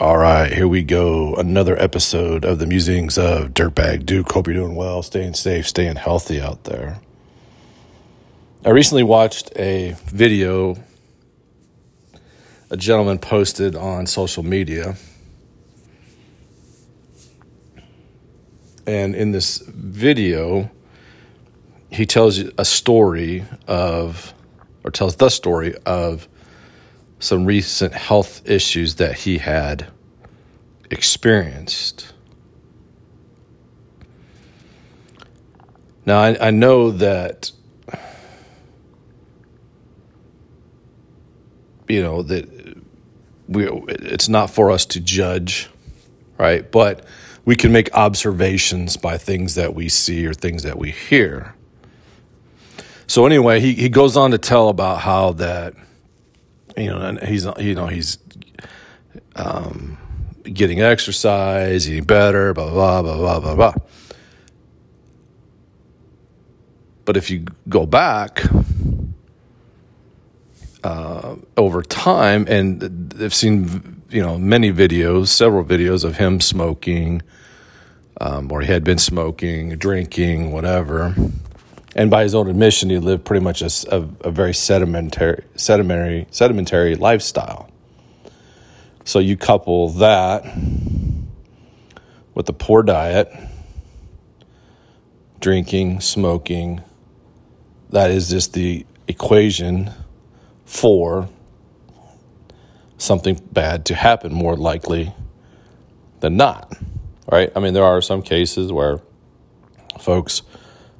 All right, here we go. Another episode of the musings of Dirtbag Duke. Hope you're doing well, staying safe, staying healthy out there. I recently watched a video a gentleman posted on social media. And in this video, he tells a story of, or tells the story of some recent health issues that he had experienced. Now, I, I know that, you know, that we, it's not for us to judge, right? But we can make observations by things that we see or things that we hear. So anyway, he, he goes on to tell about how that you know, and he's you know he's um, getting exercise, eating better, blah blah blah blah blah blah. But if you go back uh, over time, and I've seen you know many videos, several videos of him smoking, um, or he had been smoking, drinking, whatever and by his own admission, he lived pretty much a, a, a very sedimentary, sedimentary, sedimentary lifestyle. So you couple that with the poor diet, drinking, smoking, that is just the equation for something bad to happen more likely than not. Right? I mean, there are some cases where folks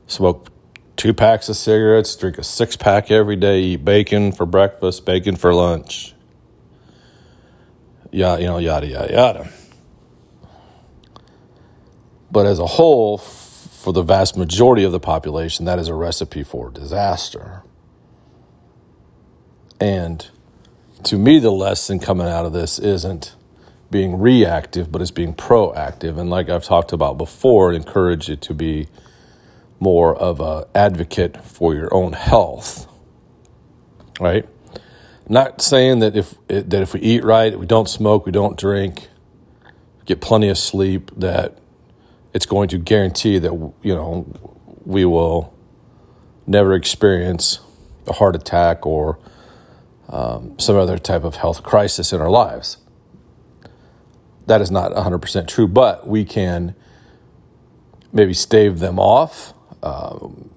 smoke two packs of cigarettes, drink a six pack every day, eat bacon for breakfast, bacon for lunch. Yeah, you know, yada, yada, yada. But as a whole, for the vast majority of the population, that is a recipe for disaster. And to me, the lesson coming out of this isn't being reactive, but it's being proactive. And like I've talked about before, encourage it to be more of a advocate for your own health, right? Not saying that if that if we eat right, we don't smoke, we don't drink, get plenty of sleep, that it's going to guarantee that you know we will never experience a heart attack or um, some other type of health crisis in our lives. That is not 100% true, but we can maybe stave them off um,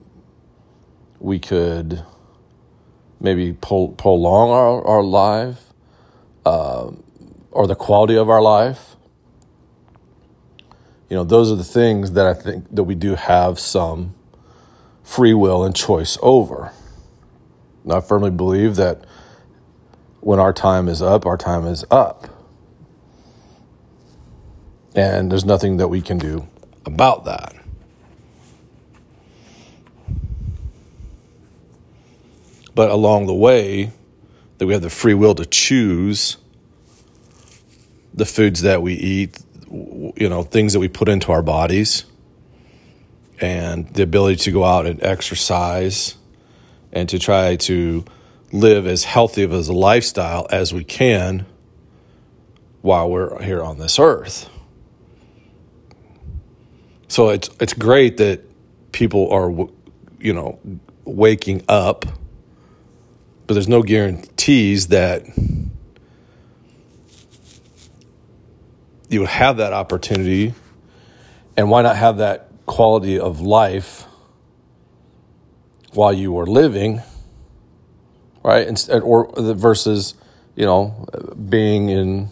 we could maybe prolong our, our life uh, or the quality of our life. You know, those are the things that I think that we do have some free will and choice over. And I firmly believe that when our time is up, our time is up. And there's nothing that we can do about that. But along the way, that we have the free will to choose the foods that we eat, you know, things that we put into our bodies, and the ability to go out and exercise and to try to live as healthy of a lifestyle as we can while we're here on this earth. So it's it's great that people are you know waking up but there's no guarantees that you would have that opportunity. And why not have that quality of life while you are living, right? Instead, or versus, you know, being in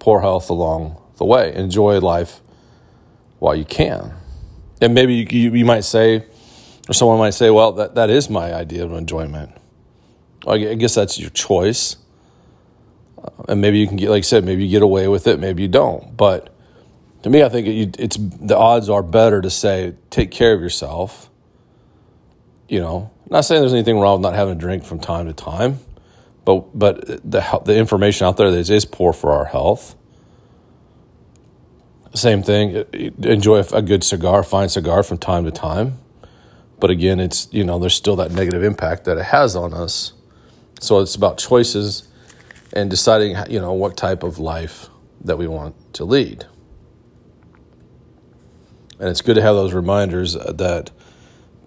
poor health along the way. Enjoy life while you can. And maybe you, you might say, or someone might say, well, that, that is my idea of enjoyment. I guess that's your choice. and maybe you can get, like I said, maybe you get away with it, maybe you don't. But to me, I think it's the odds are better to say take care of yourself. You know, not saying there's anything wrong with not having a drink from time to time, but but the the information out there is is poor for our health. Same thing. Uh, enjoy a good cigar, fine cigar from time to time, but again, it's you know there's still that negative impact that it has on us so it's about choices and deciding, you know, what type of life that we want to lead. And it's good to have those reminders that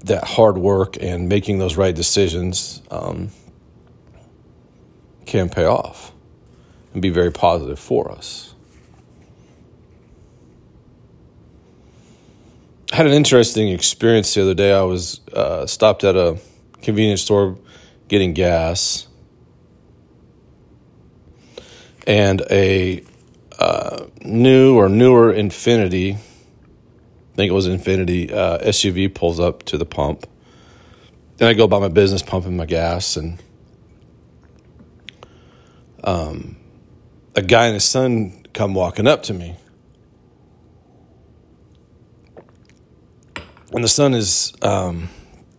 that hard work and making those right decisions um, can pay off and be very positive for us. I had an interesting experience the other day. I was uh, stopped at a convenience store getting gas, and a uh, new or newer Infiniti, I think it was Infiniti uh, SUV, pulls up to the pump. Then I go by my business pumping my gas, and um, a guy and his son come walking up to me. And the son is, um,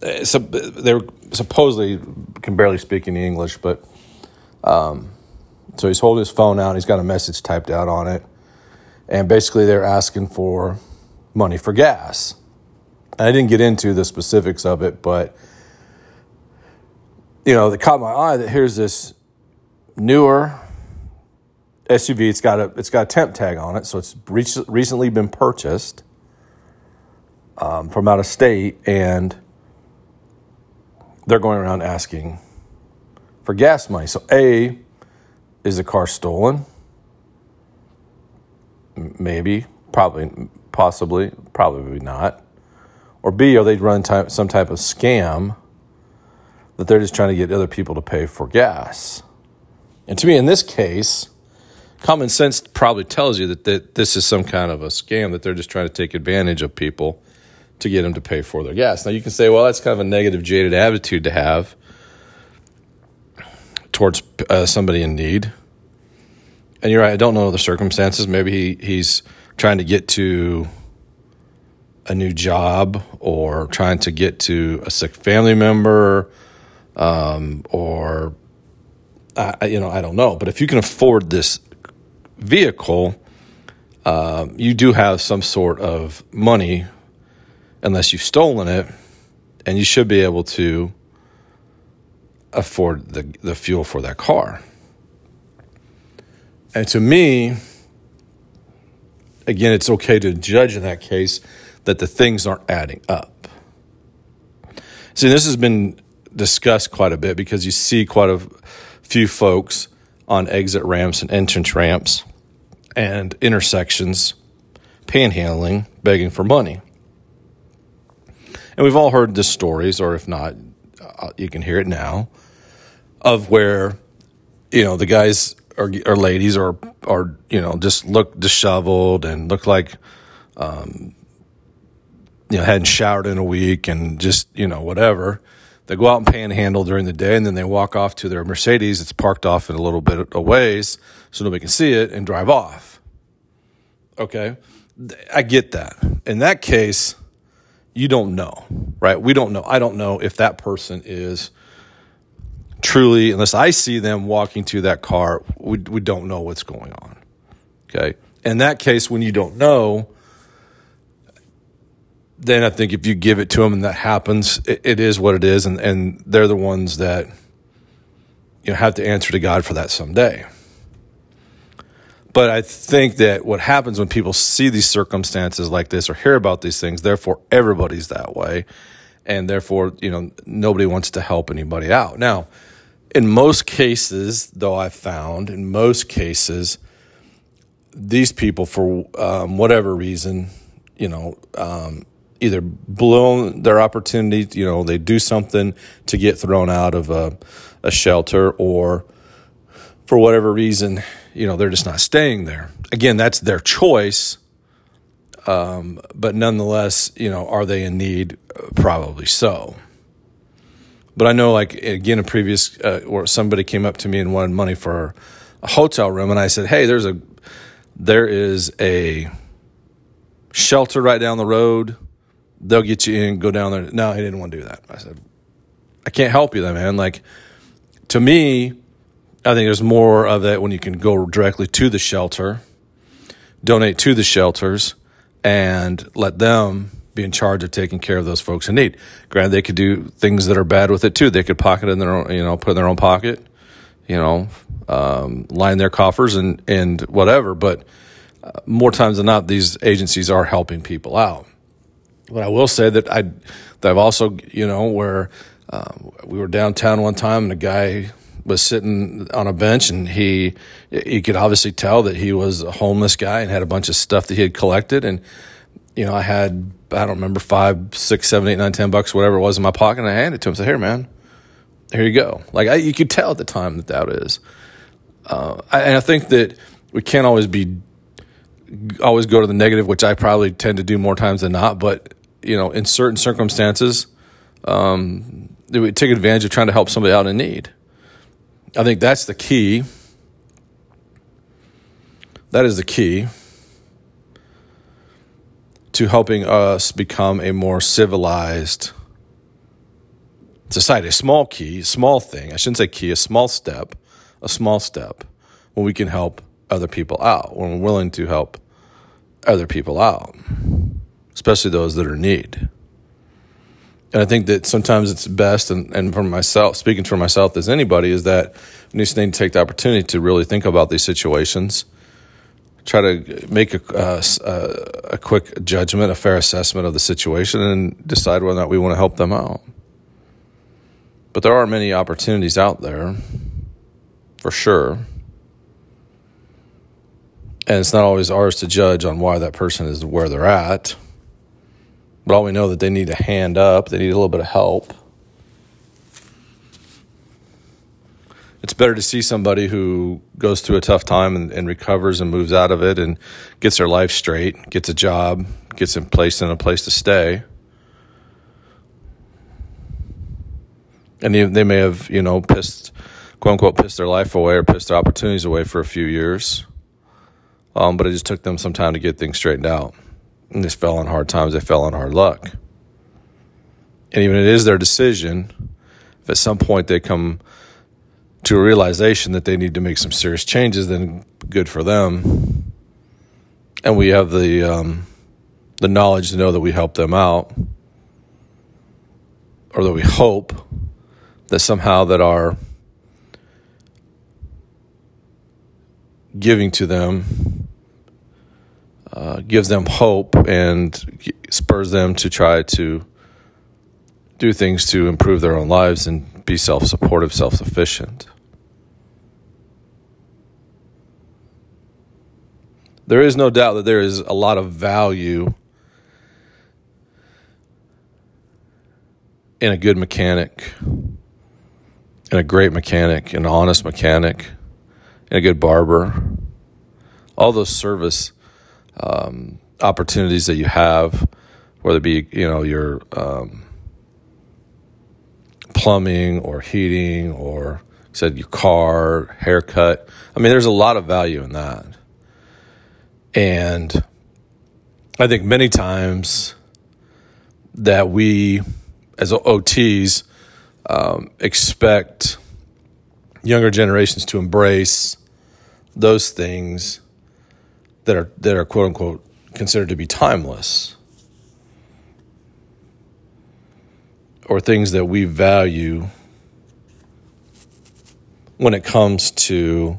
they're supposedly can barely speak any English, but um, so he's holding his phone out. He's got a message typed out on it, and basically they're asking for money for gas. And I didn't get into the specifics of it, but you know, it caught my eye that here's this newer SUV. It's got a it's got a temp tag on it, so it's recently been purchased um, from out of state, and they're going around asking for gas money. So, a is the car stolen? Maybe, probably, possibly, probably not. Or B, are they run some type of scam that they're just trying to get other people to pay for gas? And to me, in this case, common sense probably tells you that, that this is some kind of a scam, that they're just trying to take advantage of people to get them to pay for their gas. Now, you can say, well, that's kind of a negative, jaded attitude to have towards uh, somebody in need. And you're right, I don't know the circumstances. Maybe he, he's trying to get to a new job or trying to get to a sick family member um, or I, you know, I don't know. But if you can afford this vehicle, uh, you do have some sort of money, unless you've stolen it, and you should be able to afford the, the fuel for that car. And to me, again, it's okay to judge in that case that the things aren't adding up. See, this has been discussed quite a bit because you see quite a few folks on exit ramps and entrance ramps and intersections panhandling, begging for money. And we've all heard the stories, or if not, uh, you can hear it now, of where, you know, the guys or, or ladies are, are, you know, just look disheveled and look like, um, you know, hadn't showered in a week and just, you know, whatever. They go out and panhandle during the day and then they walk off to their Mercedes. It's parked off in a little bit of ways so nobody can see it and drive off. Okay. I get that. In that case, you don't know, right? We don't know. I don't know if that person is truly, unless I see them walking to that car, we, we don't know what's going on. Okay. In that case, when you don't know, then I think if you give it to them and that happens, it, it is what it is, and, and they're the ones that you know have to answer to God for that someday. But I think that what happens when people see these circumstances like this or hear about these things, therefore everybody's that way, and therefore you know nobody wants to help anybody out. Now, in most cases, though, I've found in most cases, these people for um, whatever reason, you know. Um, either blown their opportunity, you know, they do something to get thrown out of a, a shelter or for whatever reason, you know, they're just not staying there. Again, that's their choice. Um, but nonetheless, you know, are they in need? Probably so. But I know, like again, a previous uh, where somebody came up to me and wanted money for a hotel room, and I said, "Hey, there's a there is a shelter right down the road they'll get you in, go down there. No, he didn't want to do that. I said, I can't help you there, man. Like, to me, I think there's more of that when you can go directly to the shelter, donate to the shelters, and let them be in charge of taking care of those folks in need. Granted, they could do things that are bad with it too. They could pocket in their own, you know, put in their own pocket, you know, um, line their coffers and and whatever. But uh, more times than not, these agencies are helping people out. But I will say that I that I've also you know where um, we were downtown one time and a guy was sitting on a bench and he you could obviously tell that he was a homeless guy and had a bunch of stuff that he had collected. And you know I had I don't remember five six seven eight nine ten bucks whatever it was in my pocket and I handed it to him. Said here man here you go. Like I, you could tell at the time that that is. Uh, I, and I think that we can't always be always go to the negative which I probably tend to do more times than not but you know in certain circumstances um, we take advantage of trying to help somebody out in need I think that's the key. That is the key to helping us become a more civilized society. A small key, small thing. I shouldn't say key, a small step, a small step when we can help other people out, when we're willing to help other people out, especially those that are in need. And I think that sometimes it's best, and, and for myself, speaking for myself as anybody, is that we just need to take the opportunity to really think about these situations, try to make a, uh, a quick judgment, a fair assessment of the situation, and decide whether or not we want to help them out. But there are many opportunities out there, for sure. And it's not always ours to judge on why that person is where they're at but all we know that they need a hand up, they need a little bit of help. It's better to see somebody who goes through a tough time and, and recovers and moves out of it and gets their life straight, gets a job, gets in place in a place to stay. And they, they may have, you know, pissed, quote unquote, pissed their life away or pissed their opportunities away for a few years. Um, but it just took them some time to get things straightened out and they fell on hard times, they fell on hard luck. And even it is their decision, if at some point they come to a realization that they need to make some serious changes, then good for them. And we have the um, the knowledge to know that we help them out, or that we hope that somehow that our giving to them uh, gives them hope and spurs them to try to do things to improve their own lives and be self supportive, self sufficient. There is no doubt that there is a lot of value in a good mechanic, in a great mechanic, an honest mechanic, in a good barber. All those service um, opportunities that you have, whether it be you know your um, plumbing or heating or said your car haircut. I mean, there's a lot of value in that, and I think many times that we as OTs um, expect younger generations to embrace those things that are that are quote unquote considered to be timeless or things that we value when it comes to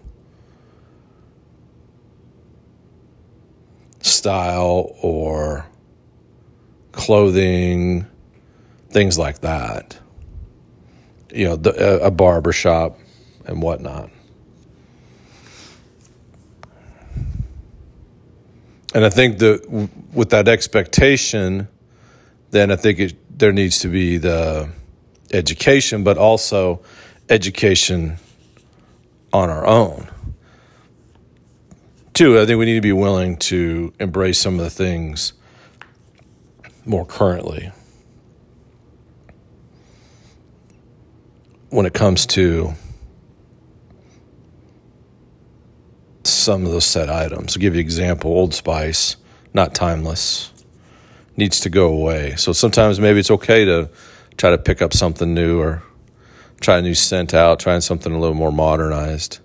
style or clothing, things like that. You know, the, a barber shop and whatnot. And I think that with that expectation, then I think it, there needs to be the education, but also education on our own. Two, I think we need to be willing to embrace some of the things more currently. When it comes to some of those set items. I'll give you an example Old Spice, not timeless, needs to go away. So sometimes maybe it's okay to try to pick up something new or try a new scent out, trying something a little more modernized.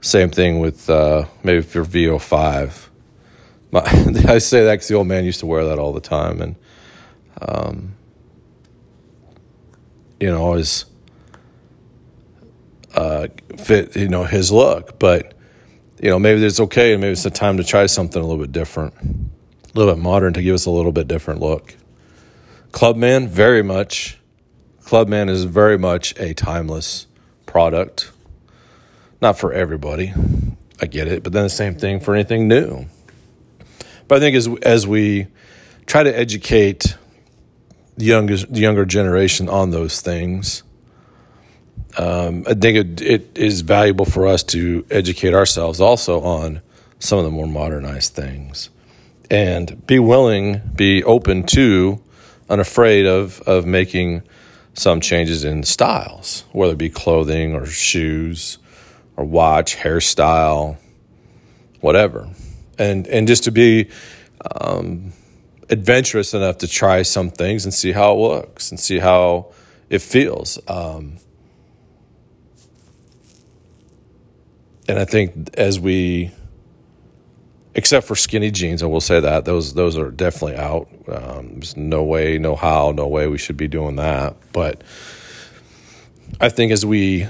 Same thing with uh, maybe for VO5. My, I say that because the old man used to wear that all the time, and um, you know, always uh, fit you know his look. But you know maybe it's okay, and maybe it's the time to try something a little bit different, a little bit modern to give us a little bit different look. Clubman, very much. Clubman is very much a timeless product. Not for everybody. I get it, but then the same thing for anything new. But I think as as we try to educate the younger the younger generation on those things, um, I think it, it is valuable for us to educate ourselves also on some of the more modernized things, and be willing, be open to, unafraid of of making some changes in styles, whether it be clothing or shoes or watch, hairstyle, whatever, and and just to be um, adventurous enough to try some things and see how it looks and see how it feels. Um, and I think as we, except for skinny jeans, I will say that those those are definitely out. Um, there's no way, no how, no way we should be doing that. But I think as we,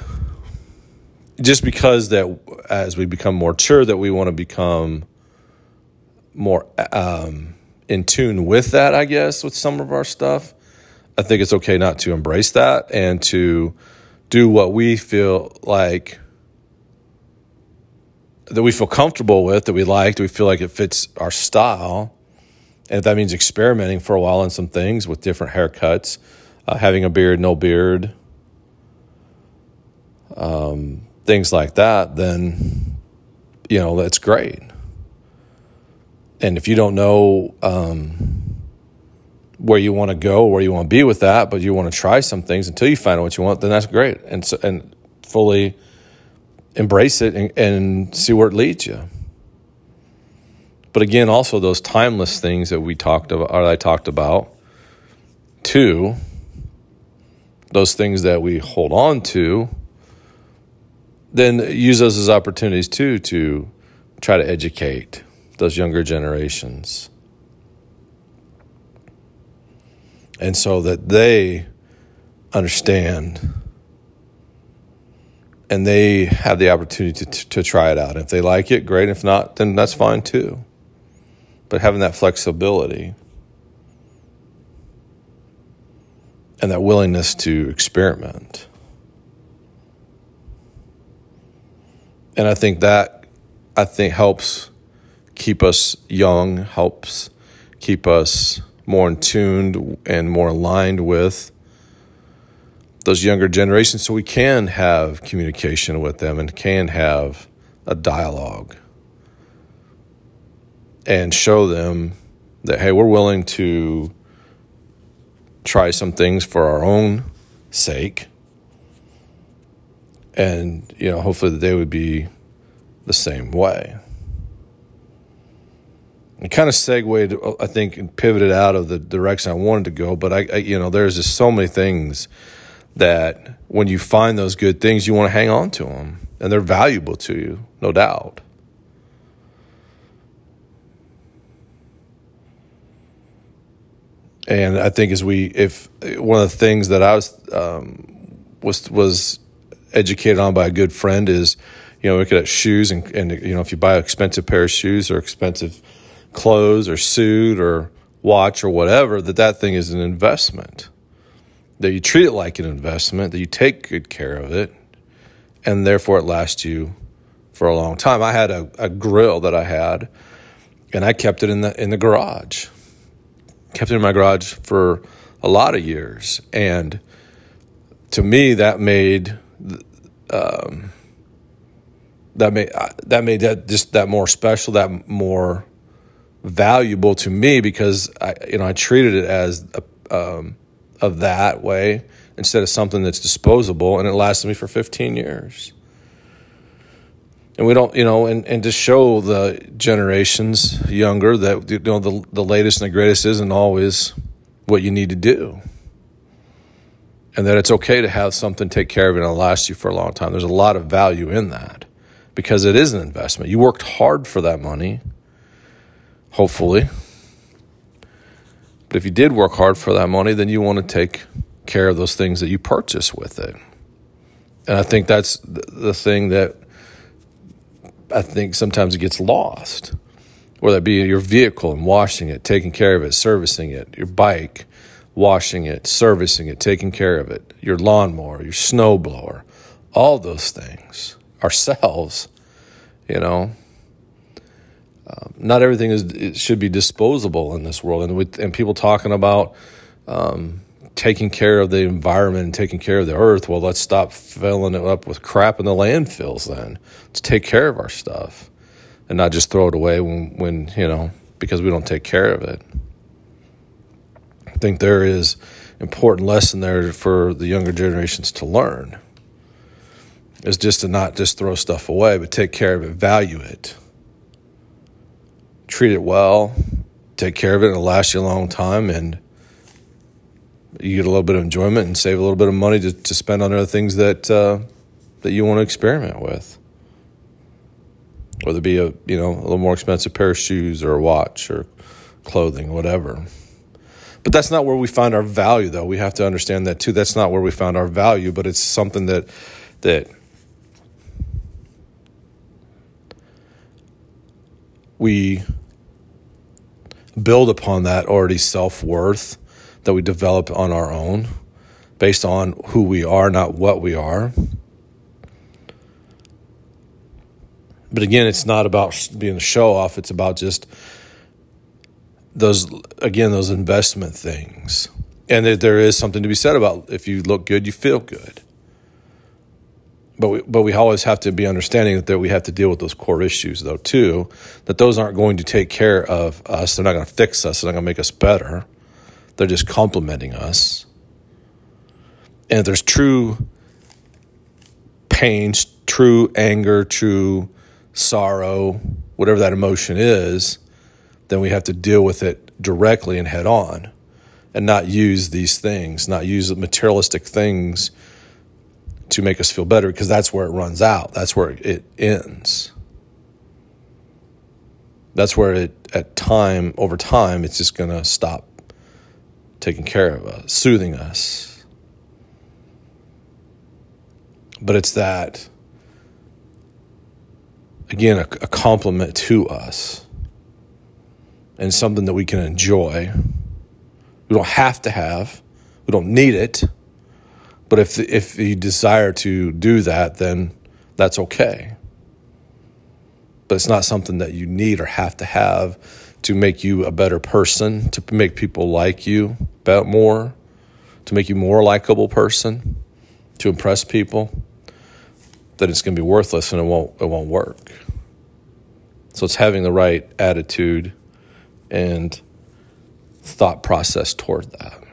just because that as we become more mature, that we want to become more um, in tune with that, I guess, with some of our stuff. I think it's okay not to embrace that and to do what we feel like that we feel comfortable with, that we like, that we feel like it fits our style. And if that means experimenting for a while on some things with different haircuts, uh, having a beard, no beard, um, things like that, then, you know, that's great. And if you don't know um, where you want to go, where you want to be with that, but you want to try some things until you find out what you want, then that's great. And so, and fully embrace it and, and see where it leads you. But again, also those timeless things that we talked about, or I talked about, too, those things that we hold on to, then use those as opportunities too to try to educate those younger generations. And so that they understand and they have the opportunity to, to try it out. If they like it, great. If not, then that's fine too. But having that flexibility and that willingness to experiment. And I think that I think helps keep us young, helps keep us more in tuned and more aligned with those younger generations so we can have communication with them and can have a dialogue and show them that hey we're willing to try some things for our own sake. And you know hopefully they would be the same way. It kind of segued i think and pivoted out of the direction i wanted to go but I, I you know there's just so many things that when you find those good things, you want to hang on to them and they're valuable to you, no doubt. And I think as we, if one of the things that I was um, was was educated on by a good friend is, you know, looking at shoes and and you know if you buy an expensive pair of shoes or expensive clothes or suit or watch or whatever, that that thing is an investment that you treat it like an investment, that you take good care of it, and therefore it lasts you for a long time. I had a, a grill that I had, and I kept it in the in the garage. Kept it in my garage for a lot of years, and to me, that made um, that made that made that just that more special, that more valuable to me because I you know I treated it as a um, of that way instead of something that's disposable and it lasted me for 15 years. And we don't you know and, and to show the generations younger that you know the, the latest and the greatest isn't always what you need to do. And that it's okay to have something take care of it and last you for a long time. There's a lot of value in that because it is an investment. You worked hard for that money hopefully but if you did work hard for that money, then you want to take care of those things that you purchase with it. And I think that's the thing that I think sometimes it gets lost. Whether it be your vehicle and washing it, taking care of it, servicing it, your bike, washing it, servicing it, taking care of it, your lawnmower, your snowblower, all those things ourselves, you know. Not everything is should be disposable in this world, and with and people talking about um, taking care of the environment and taking care of the earth. Well, let's stop filling it up with crap in the landfills. Then let's take care of our stuff and not just throw it away when when you know because we don't take care of it. I think there is important lesson there for the younger generations to learn is just to not just throw stuff away, but take care of it, value it, treat it well, take care of it, and it'll last you a long time, and you get a little bit of enjoyment and save a little bit of money to, to spend on other things that uh, that you want to experiment with. Whether it be a you know a little more expensive pair of shoes or a watch or clothing, whatever. But that's not where we find our value, though. We have to understand that too. That's not where we found our value, but it's something that that we build upon that already self worth that we develop on our own based on who we are, not what we are. But again, it's not about being a show off, it's about just those, again, those investment things. And that there is something to be said about if you look good, you feel good but we, but we always have to be understanding that we have to deal with those core issues though too that those aren't going to take care of us. They're not going to fix us. They're not going to make us better. They're just complementing us. And if there's true pain true anger true sorrow whatever that emotion is then we have to deal with it directly and head on and not use these things not use materialistic things to make us feel better because that's where it runs out. That's where it ends. That's where it, at time, over time, it's just going to stop taking care of us, soothing us. But it's that, again, a, a compliment to us and something that we can enjoy. We don't have to have, we don't need it but if if you desire to do that, then that's okay. But it's not something that you need or have to have to make you a better person, to make people like you more, to make you more likable person, to impress people. That it's going to be worthless and it won't it won't work. So it's having the right attitude and thought process toward that.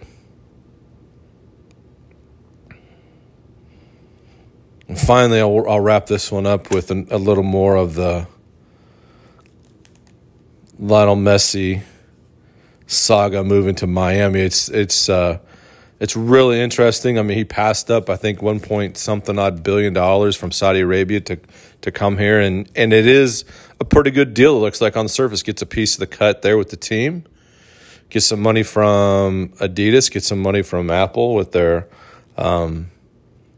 And finally, I'll, I'll wrap this one up with a, a little more of the Lionel Messi saga moving to Miami. It's it's uh, it's really interesting. I mean, he passed up I think one point something odd billion dollars from Saudi Arabia to to come here, and and it is a pretty good deal. It looks like on the surface, gets a piece of the cut there with the team, gets some money from Adidas, gets some money from Apple with their. Um,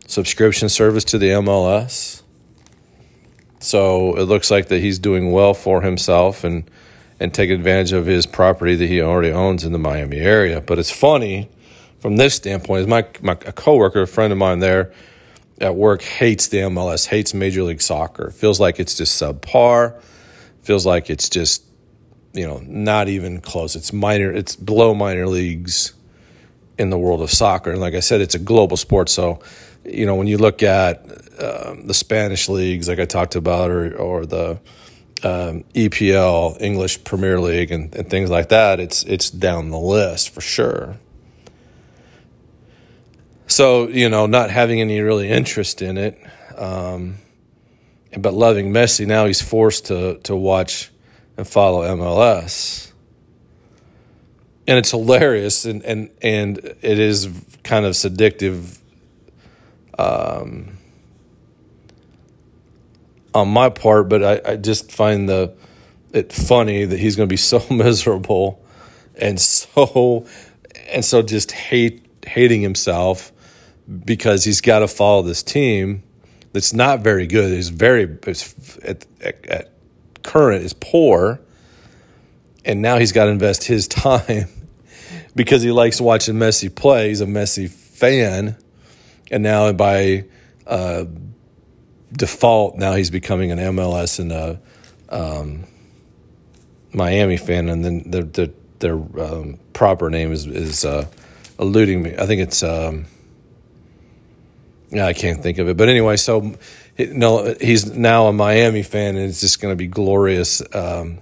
subscription service to the MLS. So it looks like that he's doing well for himself and and taking advantage of his property that he already owns in the Miami area. But it's funny from this standpoint. Is my my a coworker, a friend of mine there at work, hates the MLS, hates Major League Soccer. Feels like it's just subpar. Feels like it's just you know not even close. It's minor. It's below minor leagues in the world of soccer. And like I said, it's a global sport, so you know, when you look at um, the Spanish leagues, like I talked about, or or the um, EPL, English Premier League, and, and things like that, it's it's down the list for sure. So you know, not having any really interest in it, um, but loving Messi, now he's forced to to watch and follow MLS, and it's hilarious, and and and it is kind of seductive um, on my part, but I, I just find the it funny that he's going to be so miserable and so and so just hate hating himself because he's got to follow this team that's not very good. Is very it's, at, at, at current is poor, and now he's got to invest his time because he likes watching Messi play. He's a Messi fan, and now by uh, default, now he's becoming an MLS and a um, Miami fan, and then their their, their um, proper name is is uh, eluding me. I think it's. Um, yeah, I can't think of it. But anyway, so no, he's now a Miami fan, and it's just going to be glorious, um,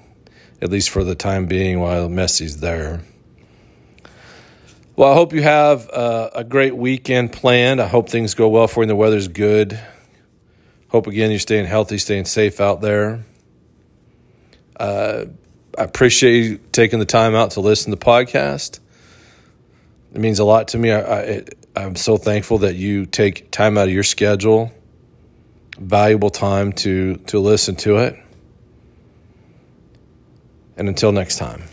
at least for the time being, while Messi's there. Well, I hope you have uh, a great weekend planned. I hope things go well for you and the weather's good. Hope again you're staying healthy, staying safe out there. Uh, I appreciate you taking the time out to listen to the podcast. It means a lot to me. I, I, I'm so thankful that you take time out of your schedule, valuable time to to listen to it. And until next time.